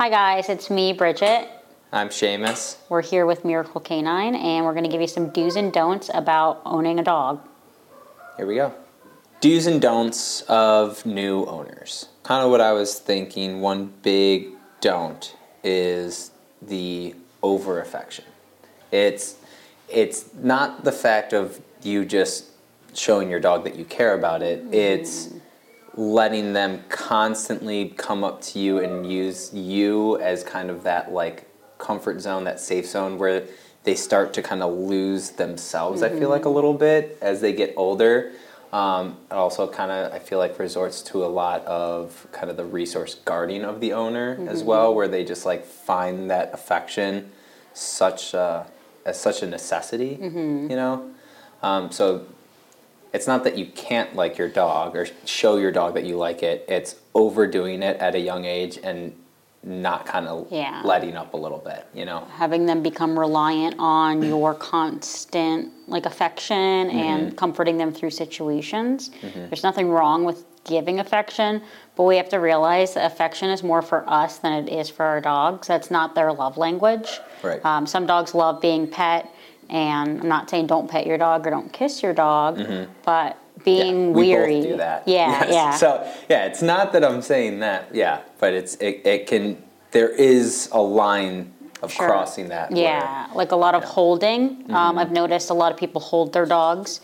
Hi guys, it's me, Bridget. I'm Seamus. We're here with Miracle K9, and we're going to give you some do's and don'ts about owning a dog. Here we go. Do's and don'ts of new owners. Kind of what I was thinking. One big don't is the over affection. It's it's not the fact of you just showing your dog that you care about it. It's mm. Letting them constantly come up to you and use you as kind of that like comfort zone, that safe zone where they start to kind of lose themselves. I feel like a little bit as they get older. Um, also kind of I feel like resorts to a lot of kind of the resource guarding of the owner as well, where they just like find that affection such uh, as such a necessity, you know. Um, so it's not that you can't like your dog or show your dog that you like it. It's overdoing it at a young age and not kind of Yeah. letting up a little bit, you know. Having them become reliant on your constant like affection and comforting them through situations. There's nothing wrong with giving affection, but we have to realize that affection is more for us than it is for our dogs. That's not their love language. Right. Um, some dogs love being pet, and I'm not saying don't pet your dog or don't kiss your dog, but being Yeah, we weary. both do that. Yeah, Yes. yeah. So yeah, it's not that I'm saying that. Yeah, but it's it, it can. There is a line of Sure. crossing that. where- Yeah, like a lot of holding. Mm-hmm. Um, I've noticed a lot of people hold their dogs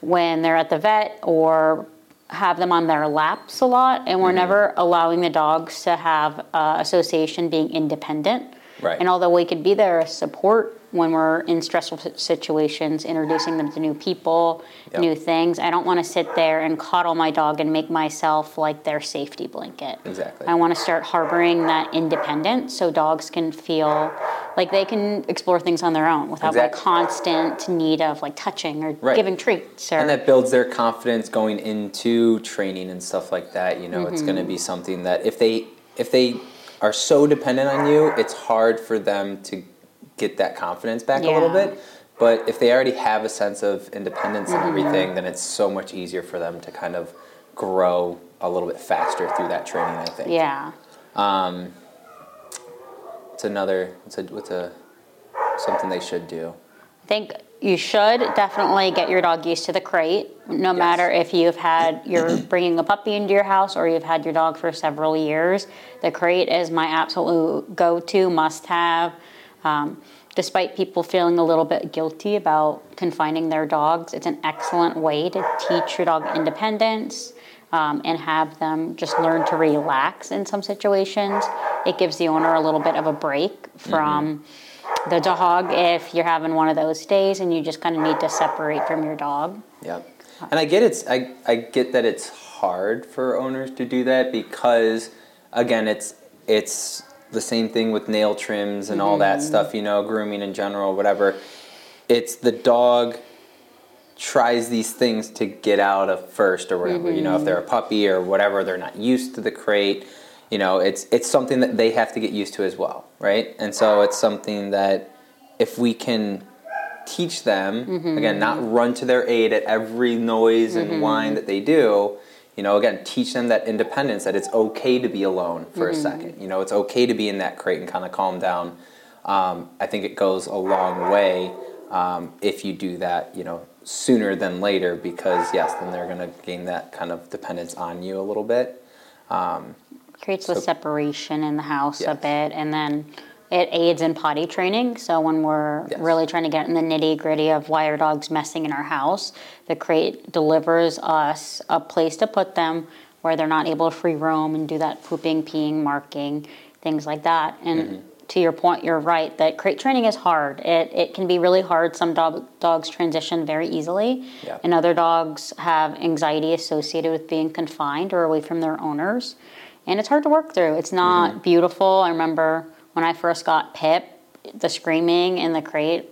when they're at the vet or have them on their laps a lot, and Mm-hmm. we're never allowing the dogs to have uh, association being independent. Right. And although we could be there as support when we're in stressful situations, introducing them to new people, Yep. new things, I don't want to sit there and coddle my dog and make myself like their safety blanket. Exactly. I want to start harboring that independence so dogs can feel like they can explore things on their own without Exactly. like constant need of like touching or Right. giving treats or and that builds their confidence going into training and stuff like that you know it's going to Mm-hmm. be something that if they if they are so dependent on you it's hard for them to get that confidence back a little bit but if they already have a sense of independence Mm-hmm. and everything then it's so much easier for them to kind of grow a little bit faster through that training i think yeah. Um, it's another it's a what's a something they should do I think you should definitely get your dog used to the crate, no matter if you've had you're bringing a puppy into your house or you've had your dog for several years. The crate is my absolute go-to must-have. Um, despite people feeling a little bit guilty about confining their dogs, it's an excellent way to teach your dog independence. Um, and have them just learn to relax in some situations. It gives the owner a little bit of a break from the dog if you're having one of those days and you just kind of need to separate from your dog. Yep. And I get it's I, I get that it's hard for owners to do that because again it's it's the same thing with nail trims and all that mm-hmm. stuff, you know, grooming in general, whatever. It's the dog tries these things to get out of first or whatever. You know, if mm-hmm. they're a puppy or whatever, they're not used to the crate. You know, it's it's something that they have to get used to as well, right? And so it's something that if we can teach them mm-hmm. again, not run to their aid at every noise and whine that they do. You know, again, teach them that independence that it's okay to be alone for a second. You know, it's okay to be in that crate and kind of calm down. Um, I think it goes a long way um, if you do that. You know, sooner than later because yes, then they're going to gain that kind of dependence on you a little bit. Creates the So- separation in the house a bit, and then it aids in potty training. So when we're Yes. really trying to get in the nitty gritty of why our dog's messing in our house, the crate delivers us a place to put them where they're not able to free roam and do that pooping, peeing, marking, things like that. And Mm-hmm. to your point, you're right that crate training is hard. It, it can be really hard. Some dog, dogs transition very easily, Yeah. and other dogs have anxiety associated with being confined or away from their owners. And it's hard to work through. It's not Mm-hmm. beautiful. I remember when I first got Pip, the screaming in the crate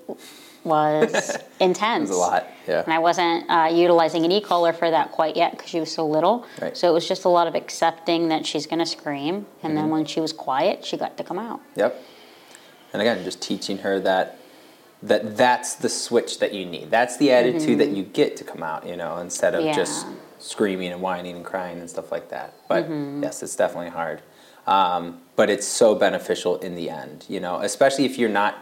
was intense. It was a lot, yeah. And I wasn't uh, utilizing an e-collar for that quite yet because she was so little. Right. So it was just a lot of accepting that she's going to scream. And Mm-hmm. then when she was quiet, she got to come out. Yep. And again, just teaching her that that that's the switch that you need. That's the attitude that you get to come out, you know, instead of just Mm-hmm. Screaming and whining and crying and stuff like that. But Mm-hmm. yes, it's definitely hard. Um, but it's so beneficial in the end, you know, especially if you're not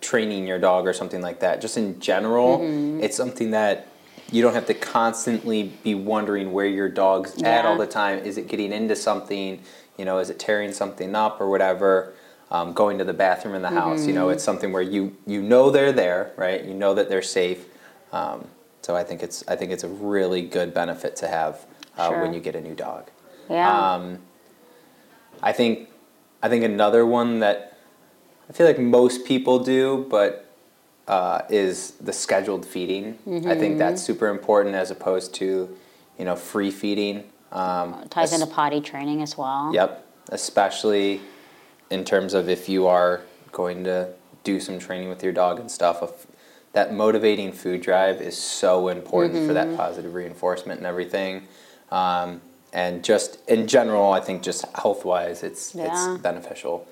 training your dog or something like that. Just in general, Mm-hmm. it's something that you don't have to constantly be wondering where your dog's at all the time. Is it getting into something? You know, is it tearing something up or whatever? Um, going to the bathroom in the house. You Mm-hmm. know, it's something where you you know they're there, right? You know that they're safe. Um, so I think it's I think it's a really good benefit to have uh, Sure. when you get a new dog. Yeah. Um, I think I think another one that I feel like most people do, but uh, is the scheduled feeding. I think that's super important as opposed to you know free feeding. Um, Ties es- into potty training as well. Yep, especially in terms of if you are going to do some training with your dog and stuff. Of that motivating food drive is so important for that positive reinforcement and everything. Um, and just in general, I think just health wise, it's Yeah. it's beneficial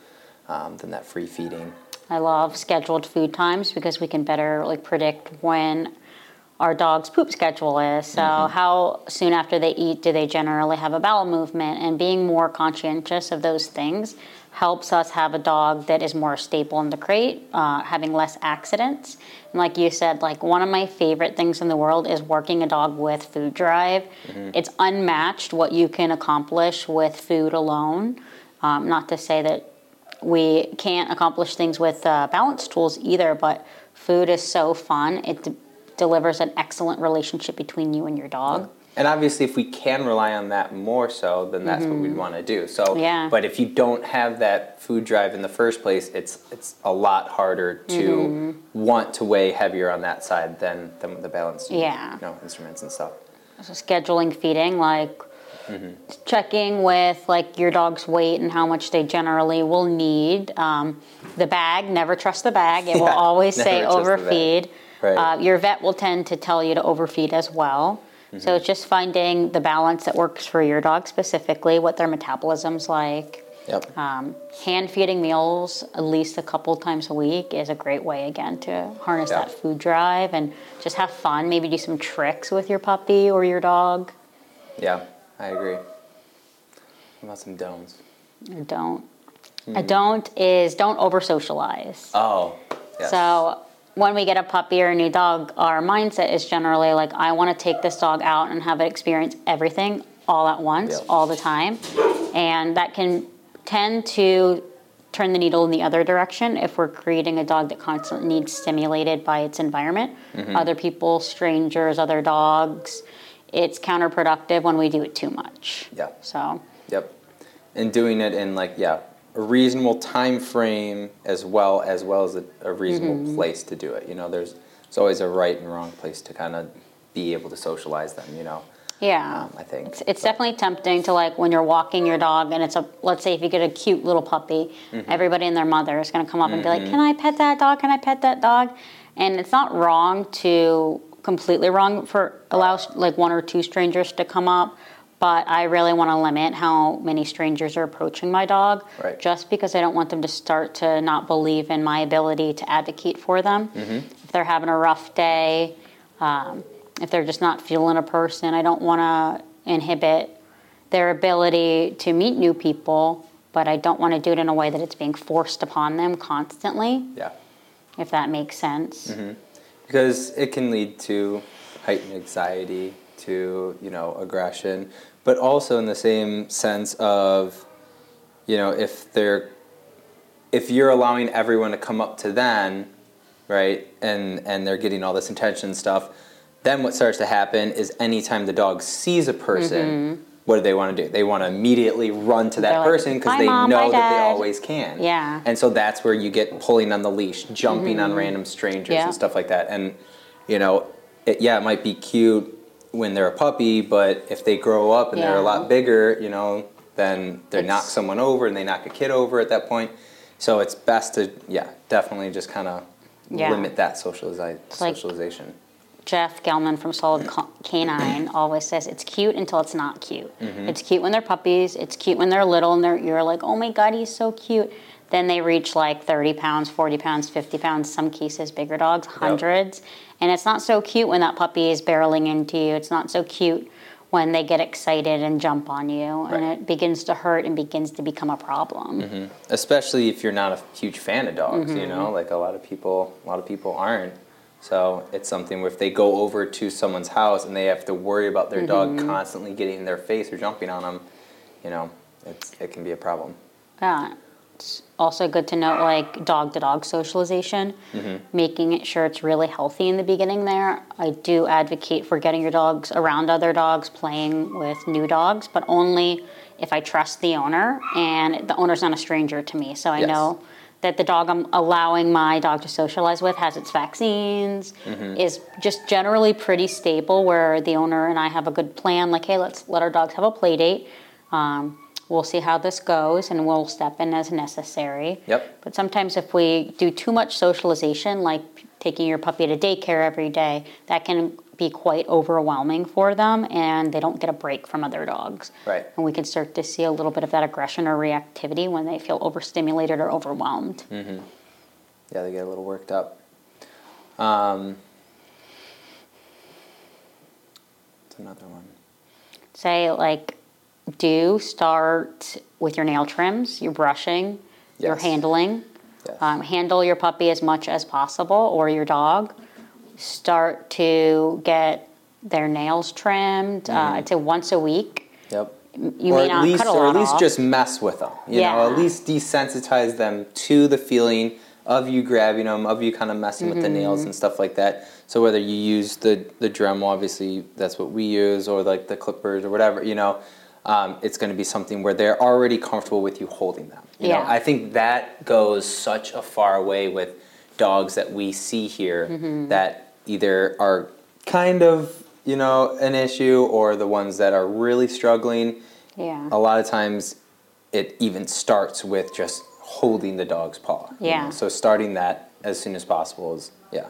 um, than that free feeding. I love scheduled food times because we can better like predict when our dog's poop schedule is. So how soon after they eat do they generally have a bowel movement and being more conscientious of those things helps us have a dog that is more stable in the crate, uh, having less accidents. And like you said, like one of my favorite things in the world is working a dog with food drive. It's unmatched what you can accomplish with food alone. Um, not to say that we can't accomplish things with uh, balance tools either, but food is so fun. It delivers an excellent relationship between you and your dog. And obviously, if we can rely on that more so, then that's what we'd want to do. So, Mm-hmm. Yeah. but if you don't have that food drive in the first place, it's it's a lot harder to Mm-hmm. want to weigh heavier on that side than than with the balance, Yeah. you know, instruments and stuff. So scheduling feeding, like Mm-hmm. checking with like your dog's weight and how much they generally will need. Um, the bag, never trust the bag. It will always say never the bag. overfeed. Right. Uh, your vet will tend to tell you to overfeed as well. Mm-hmm. So it's just finding the balance that works for your dog specifically, what their metabolism's like. Yep. Um, hand feeding meals at least a couple times a week is a great way again to harness Yeah. that food drive and just have fun. Maybe do some tricks with your puppy or your dog. Yeah, I agree. What about some don'ts? Or don't. Hmm. A don't is don't over socialize. Oh, yes. So when we get a puppy or a new dog, our mindset is generally like, I want to take this dog out and have it experience everything all at once, Yep. all the time. And that can tend to turn the needle in the other direction if we're creating a dog that constantly needs stimulated by its environment, Mm-hmm. other people, strangers, other dogs. It's counterproductive when we do it too much. Yeah. So, Yep. And doing it in like yeah, a reasonable time frame as well as well as a, a reasonable Mm-hmm. place to do it. You know, there's it's always a right and wrong place to kind of be able to socialize them. You know, yeah. um, I think It's, it's definitely tempting to like when you're walking your dog and it's a let's say if you get a cute little puppy, Mm-hmm. everybody and their mother is going to come up and be like, "Can I pet that dog? Can I pet that dog?" And it's not wrong to completely wrong for allow like one or two strangers to come up, but I really want to limit how many strangers are approaching my dog, Right. just because I don't want them to start to not believe in my ability to advocate for them. Mm-hmm. If they're having a rough day, um, if they're just not feeling a person, I don't want to inhibit their ability to meet new people, but I don't want to do it in a way that it's being forced upon them constantly, yeah, if that makes sense. Mm-hmm. because it can lead to heightened anxiety, to you know aggression, but also in the same sense of you know if they're if you're allowing everyone to come up to them, right, and and they're getting all this attention stuff, then what starts to happen is anytime the dog sees a person, what do they want to do? They want to immediately run to that Mm-hmm. Like, person because they Mom, know that they always can. Yeah. And so that's where you get pulling on the leash, jumping on random strangers Mm-hmm. Yeah. and stuff like that. And you know, it, yeah, it might be cute when they're a puppy, but if they grow up and they're a lot bigger, you know, then they knock someone over and they knock a kid over at that point. So it's best to, yeah, definitely just kind of Yeah. limit that like- socialization. Jeff Gellman from Solid K9 always says it's cute until it's not cute. Mm-hmm. It's cute when they're puppies. It's cute when they're little and they're, you're like, oh my god, he's so cute. Then they reach like 30 pounds, 40 pounds, 50 pounds, some cases, bigger dogs, hundreds. And it's not so cute when that puppy is barreling into you. It's not so cute when they get excited and jump on you, and it begins to hurt and begins to become a problem. Mm-hmm. especially if you're not a huge fan of dogs you mm-hmm. know like a lot of people a lot of people aren't so it's something where if they go over to someone's house and they have to worry about their dog mm-hmm. constantly getting in their face or jumping on them you know it's, it can be a problem Yeah. It's also good to note like dog to dog socialization, making it sure it's really healthy in the beginning there. I do advocate for getting your dogs around other dogs, playing with new dogs, but only if I trust the owner and the owner's not a stranger to me. So I Yes. know that the dog I'm allowing my dog to socialize with has its vaccines, is just generally pretty stable where the owner and I have a good plan like, hey, let's let our dogs have a play date. Um, we'll see how this goes and we'll step in as necessary. Yep. But sometimes if we do too much socialization, like taking your puppy to daycare every day, that can be quite overwhelming for them and they don't get a break from other dogs. Right. And we can start to see a little bit of that aggression or reactivity when they feel overstimulated or overwhelmed. Mm-hmm. yeah they get a little worked up um, what's another one Say, like, do start with your nail trims, your brushing, your handling. Yes. Um, handle your puppy as much as possible or your dog. Start to get their nails trimmed. Uh, I'd say once a week. yep You or may at not least cut a or lot at least off. just mess with them you know Yeah. at least desensitize them to the feeling of you grabbing them of you kind of messing with the nails Mm-hmm. and stuff like that so whether you use the the dremel obviously that's what we use or like the clippers or whatever you know um, it's going to be something where they're already comfortable with you holding them you know Yeah. i think that goes such a far way with dogs that we see here Mm-hmm. that either are kind of you know an issue or the ones that are really struggling Yeah. a lot of times it even starts with just holding the dog's paw. you Yeah. know? So starting that as soon as possible is yeah.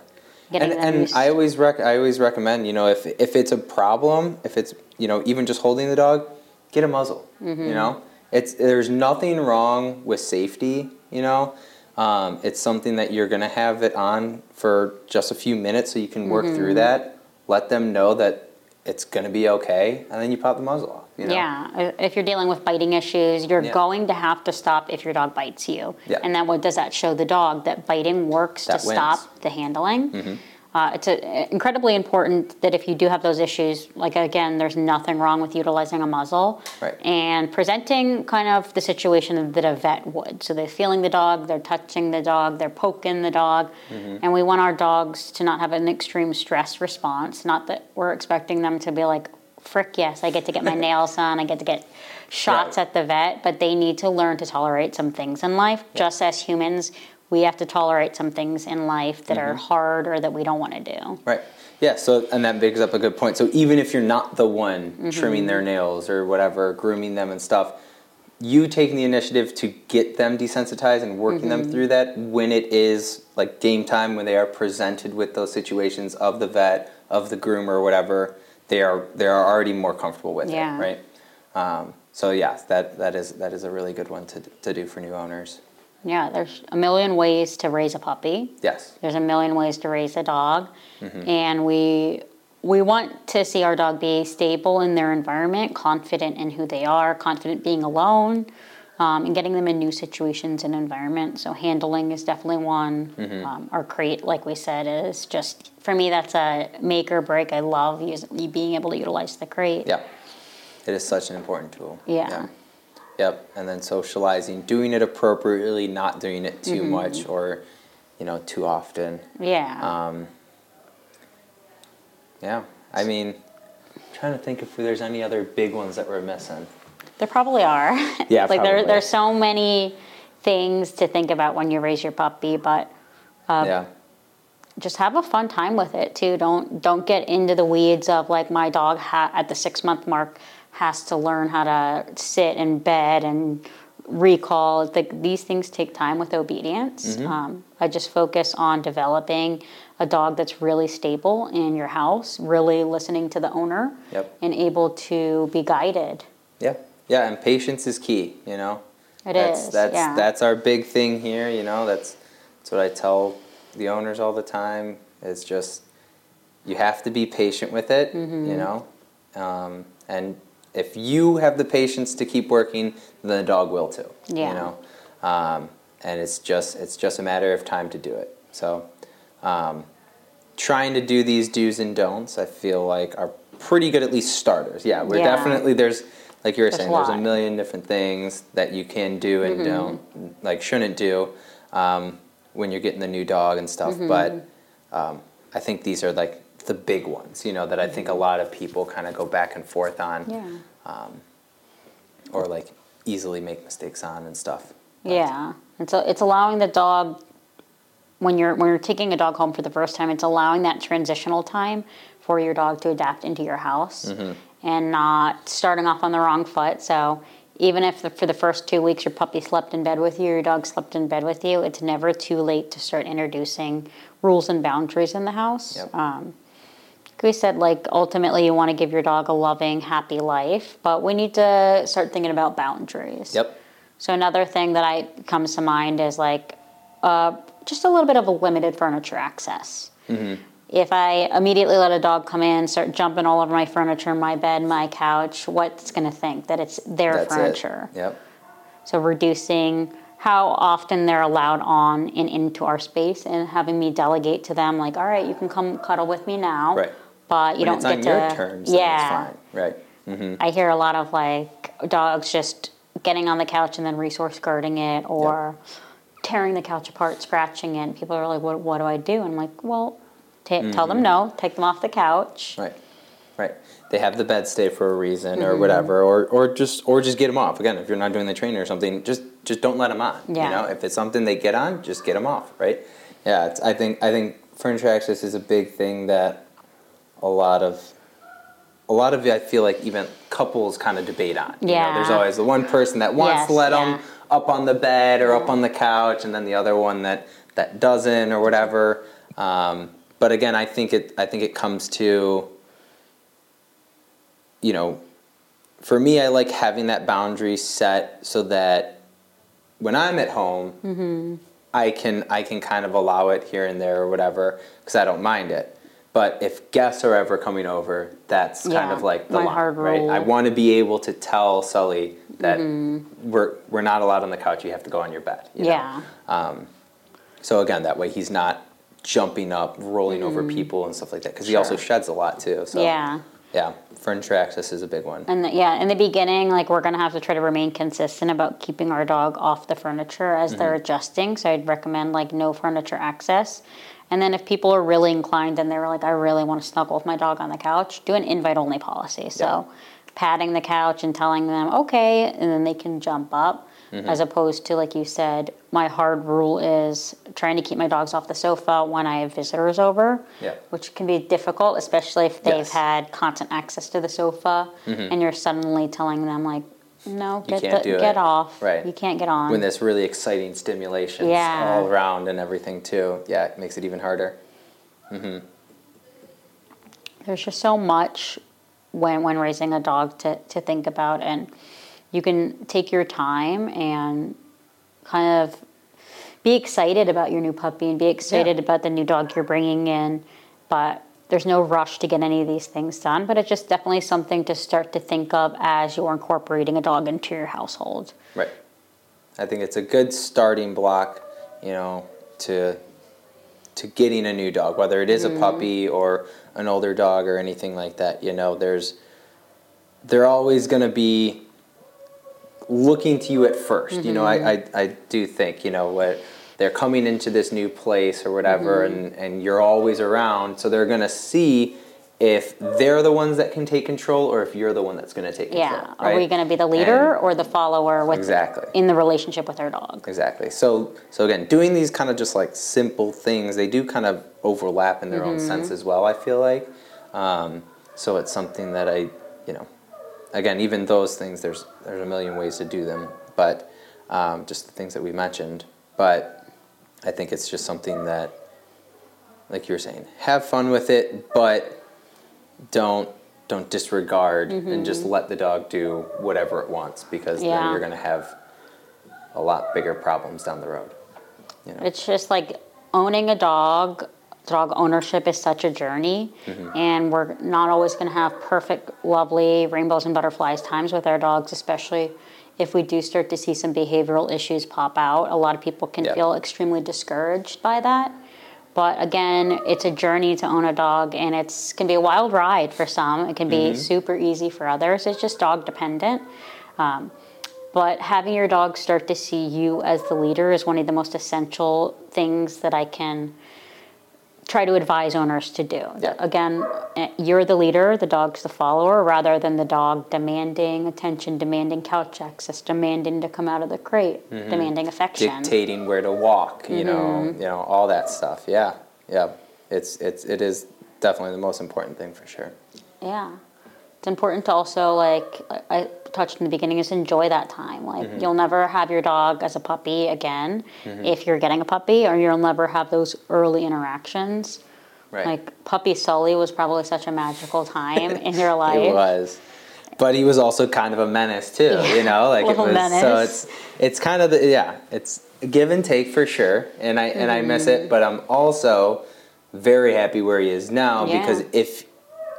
Getting and and I always rec- I always recommend you know if if it's a problem if it's you know even just holding the dog get a muzzle Mm-hmm. you know it's there's nothing wrong with safety you know um, it's something that you're gonna have it on for just a few minutes so you can work through Mm-hmm. that let them know that it's gonna be okay and then you pop the muzzle off you know Yeah, if you're dealing with biting issues, you're Yeah. going to have to stop if your dog bites you. Yeah. And then what does that show the dog? That biting works That to wins. Mm-hmm. stop the handling. Uh, it's a, incredibly important that if you do have those issues, like again, there's nothing wrong with utilizing a muzzle Right. and presenting kind of the situation that a vet would. So they're feeling the dog, they're touching the dog, they're poking the dog, Mm-hmm. and we want our dogs to not have an extreme stress response. Not that we're expecting them to be like, frick yes, I get to get my nails done, I get to get shots Right. at the vet, but they need to learn to tolerate some things in life. Just as humans, we have to tolerate some things in life that Mm-hmm. are hard or that we don't want to do. Right. Yeah. So, and that brings up a good point. So, even if you're not the one trimming their nails or whatever, grooming them and stuff, you taking the initiative to get them desensitized and working them through that when it is like game time, when they are presented with those situations of the vet, of the groomer, or whatever, they are they are already more comfortable with Yeah. it, right? Um, so, yes, that that is that is a really good one to to do for new owners. Yeah, there's a million ways to raise a puppy. Yes. There's a million ways to raise a dog, Mm-hmm. and we we want to see our dog be stable in their environment, confident in who they are, confident being alone, um, and getting them in new situations and environments. So handling is definitely one. Mm-hmm. Um, our crate, like we said, is just for me that's a make or break. I love using, being able to utilize the crate. Yeah. It is such an important tool. Yeah. Yep. And then socializing, doing it appropriately, not doing it too Mm-hmm. much or, you know, too often. Yeah. Um, yeah. I mean, trying to think if there's any other big ones that we're missing. There probably are. Yeah, like there, there's so many things to think about when you raise your puppy, but yeah. just have a fun time with it too. Don't don't get into the weeds of like my dog ha- at the six month mark has to learn how to sit in bed and recall. Like these things take time with obedience. Mm-hmm. Um, I just focus on developing a dog that's really stable in your house, really listening to the owner, Yep. and able to be guided. Yeah. Yeah. And patience is key, you know? It that's, is, That's, yeah. that's our big thing here, you know? That's, that's what I tell the owners all the time. It's just, you have to be patient with it, Mm-hmm. you know? Um, And if you have the patience to keep working, then the dog will too. Yeah. You know, um, and it's just it's just a matter of time to do it. So, um, trying to do these do's and don'ts, I feel like are pretty good at least starters. Yeah, we're Yeah. definitely there's like you were There's saying, a there's a million different things that you can do and Mm-hmm. don't like shouldn't do um, when you're getting the new dog and stuff. Mm-hmm. But um, I think these are like the big ones, you know, that I think a lot of people kind of go back and forth on, Mm-hmm. Yeah. or like easily make mistakes on and stuff. Yeah, and so it's allowing the dog when you're when you're taking a dog home for the first time. It's allowing that transitional time for your dog to adapt into your house and not starting off on the wrong foot. So even if the, for the first two weeks your puppy slept in bed with you, your dog slept in bed with you, it's never too late to start introducing rules and boundaries in the house. Yep. Um, we said like ultimately you want to give your dog a loving, happy life, but we need to start thinking about boundaries. Yep. So another thing that I comes to mind is like uh, just a little bit of a limited furniture access. Mm-hmm. If I immediately let a dog come in, start jumping all over my furniture, my bed, my couch, what's going to think that it's their That's furniture? it. Yep. So reducing how often they're allowed on and into our space, and having me delegate to them like, all right, you can come cuddle with me now, Right. But you when don't it's get on to. your terms, yeah, it's fine. Right. I hear a lot of like dogs just getting on the couch and then resource guarding it or tearing the couch apart, scratching it. People are like, what, what do I do? And I'm like, well, ta tell them no, take them off the couch. Right. Right. They have the bed stay for a reason Mm-hmm. or whatever, or, or just or just get them off. Again, if you're not doing the training or something, just just don't let them on. Yeah. You know, if it's something they get on, just get them off. Right. Yeah. It's, I think I think furniture access is a big thing that a lot of a lot of I feel like even couples kind of debate on. You know, Yeah. there's always the one person that wants Yes, to let yeah. them up on the bed or up on the couch, and then the other one that that doesn't or whatever. Um, but again, I think it I think it comes to you know, for me, I like having that boundary set so that when I'm at home, Mm-hmm. I can I can kind of allow it here and there or whatever because I don't mind it. But if guests are ever coming over, that's kind of like the line, hard right? I want to be able to tell Sully that Mm-hmm. we're we're not allowed on the couch. You have to go on your bed. you know? Yeah. So again, that way he's not jumping up, rolling over people and stuff like that because he also Mm-hmm. Sheds a lot too. So yeah. yeah, furniture access is a big one. And the, yeah, in the beginning, like we're gonna have to try to remain consistent about keeping our dog off the furniture as they're Mm-hmm. adjusting. So I'd recommend like no furniture access. And then if people are really inclined and they're like, I really want to snuggle with my dog on the couch, do an invite only policy. So patting the couch and telling them okay, and then they can jump up. Mm-hmm. As opposed to like you said, my hard rule is trying to keep my dogs off the sofa when I have visitors over Yeah. which can be difficult, especially if they've Yes. Mm-hmm. had constant access to the sofa, and you're suddenly telling them like, "No, You get can't the, do get it." off. Right. You can't get on." when there's really exciting stimulation Yeah. all around and everything too. Yeah, it makes it even harder. Mm-hmm. There's just so much when when raising a dog to to think about, and you can take your time and kind of be excited about your new puppy and be excited Yeah. about the new dog you're bringing in, but. There's no rush to get any of these things done, but it's just definitely something to start to think of as you're incorporating a dog into your household. Right. I think it's a good starting block, you know, to to getting a new dog, whether it is Mm-hmm. a puppy or an older dog or anything like that. You know, there's they're always going to be looking to you at 1st You know, I, I I do think you know what they're coming into this new place or whatever, Mm-hmm. and and you're always around, so they're going to see. If they're the ones that can take control, or if you're the one that's going to take control, Yeah. Are we going to be the leader And- or the follower with Exactly. in the relationship with our dog? Exactly. So so again, doing these kind of just like simple things, they do kind of overlap in their own Mm-hmm. sense as well. I feel like, um, so it's something that I, you know, again, even those things, there's there's a million ways to do them, but um, just the things that we mentioned. But I think it's just something that, like you were saying, have fun with it, but don't don't disregard and just let the dog do whatever it wants because then Mm-hmm. You're going to have a lot bigger problems down the road. You know? It's just like owning a dog dog ownership is such a journey, and we're not always going to have perfect, lovely rainbows and butterflies times with our dogs, especially if we do start to see some behavioral issues pop out. A lot of people can Yeah. feel extremely discouraged by that. But again, it's a journey to own a dog, and it's can be a wild ride for some. It can be super easy for others. It's just dog dependent. Um, but having your dog start to see you as the leader is one of the most essential things that I can try to advise owners to do. Yeah. Again, eh, you're the leader, the dog's the follower, rather than the dog demanding attention, demanding couch access, demanding to come out of the crate, demanding affection. dictating where to walk, you know, Mm-hmm. you know, all that stuff. Yeah, yeah. It's it's it is definitely the most important thing for sure. Yeah. It's important to also like I touched in the beginning is enjoy that time. Like Mm-hmm. you'll never have your dog as a puppy again if you're getting a puppy or you'll never have those early interactions. Right. Like puppy Sully was probably such a magical time in your life. It was. But he was also kind of a menace too, you know, like it was so it's it's kind of the yeah, it's give and take for sure. And I and I miss Mm-hmm. it, but I'm also very happy where he is now Yeah. because if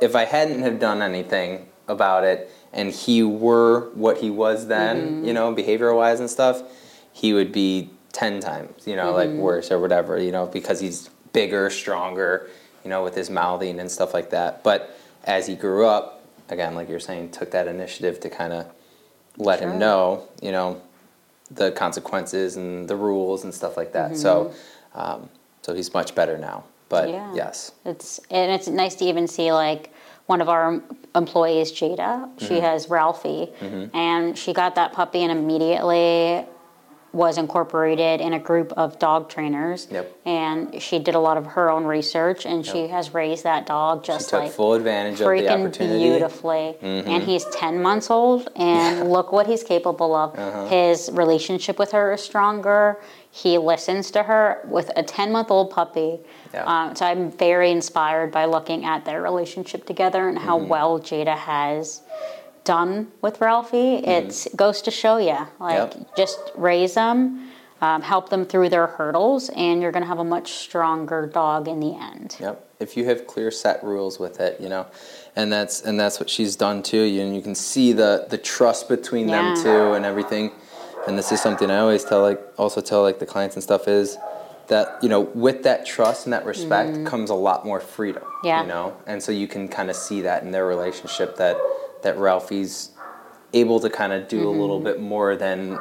if I hadn't have done anything about it and he were what he was then, Mm-hmm. you know, behavioral wise and stuff, he would be 10 times, you know, like Mm-hmm. worse or whatever, you know, because he's bigger, stronger, you know, with his mouthing and stuff like that. But as he grew up, again, like you're saying, took that initiative to kind of let Sure. him know, you know, the consequences and the rules and stuff like that. So, um, so he's much better now. But Mm-hmm. Yeah. yes, It's and it's nice to even see like one of our employees, Jada. She Mm-hmm. has Ralphie, and she got that puppy and immediately was incorporated in a group of dog trainers. Yep. And she did a lot of her own research, and she has raised that dog she just took like full advantage of the freaking opportunity. Mm-hmm. beautifully. And he's 10 months old, and look what he's capable of. Uh-huh. His relationship with her is stronger. He listens to her with a 10 month old puppy. Yeah. Um, so I'm very inspired by looking at their relationship together and Mm-hmm. how well Jada has done with Ralphie. It goes to show you, like, Mm-hmm. Yep. just raise them. Um, help them through their hurdles, and you're going to have a much stronger dog in the end. Yep. If you have clear set rules with it, you know, and that's and that's what she's done too. You and you can see the the trust between Yeah. them too, and everything. And this is something I always tell like also tell like the clients and stuff is that you know with that trust and that respect comes a lot more freedom. Mm-hmm. Yeah. You know, and so you can kind of see that in their relationship that that Ralphie's able to kind of do a little bit more than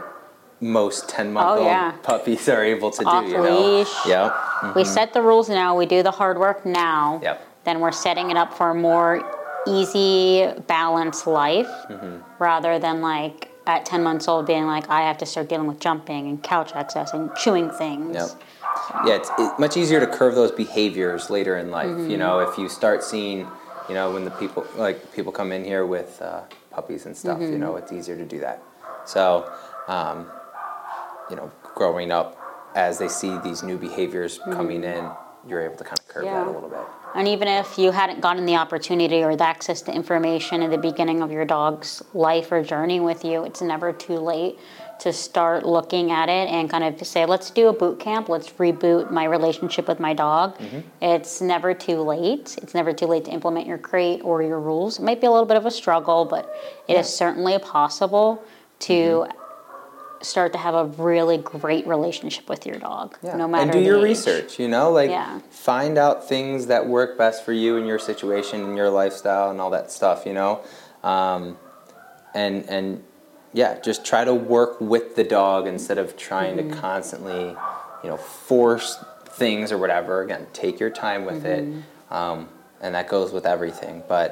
most 10 month old Mm-hmm. Oh, yeah. puppies are able to Off do, you know. leash. Yep. We set the rules now, we do the hard work now. Yep. Then we're setting it up for a more easy, balanced life Mm-hmm. rather than like at 10 months old being like, I have to start dealing with jumping and couch access and chewing things. Yep. Yeah, it's it, much easier to curve those behaviors later in life. Mm-hmm. You know, if you start seeing, you know, when the people like people come in here with uh, puppies and stuff, Mm-hmm. you know, it's easier to do that. So, um, you know, growing up as they see these new behaviors coming in, you're able to kind of curve that Mm-hmm. A little bit. And even if you hadn't gotten the opportunity or the access to information in the beginning of your dog's life or journey with you, it's never too late to start looking at it and kind of say, let's do a boot camp, let's reboot my relationship with my dog. It's never too late. It's never too late to implement your crate or your rules. It might be a little bit of a struggle, but it is certainly possible to start to have a really great relationship with your dog, Yeah. no matter and do your age. research. You know, like Yeah. find out things that work best for you and your situation and your lifestyle and all that stuff. You know, um, and and yeah, just try to work with the dog instead of trying Mm-hmm. to constantly, you know, force things or whatever. Again, take your time with Mm-hmm. it, um, and that goes with everything. But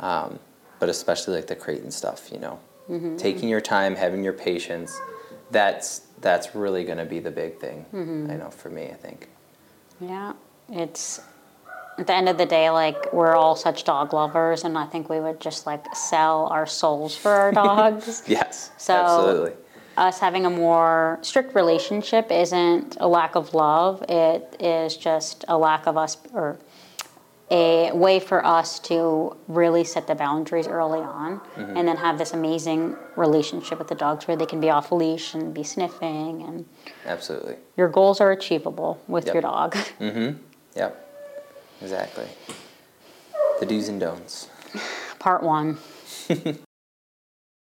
um, but especially like the crate and stuff. You know, Mm-hmm. taking your time, having your patience. That's that's really going to be the big thing. Mm-hmm. I know for me, I think. Yeah, it's at the end of the day, like we're all such dog lovers, and I think we would just like sell our souls for our dogs. Yes, So- absolutely. Us having a more strict relationship isn't a lack of love; it is just a lack of us or a way for us to really set the boundaries early on Mm-hmm. and then have this amazing relationship with the dogs where they can be off leash and be sniffing and Absolutely. your goals are achievable with Yep. your dog. Mm-hmm. Yep. Exactly. The do's and don'ts. Part one.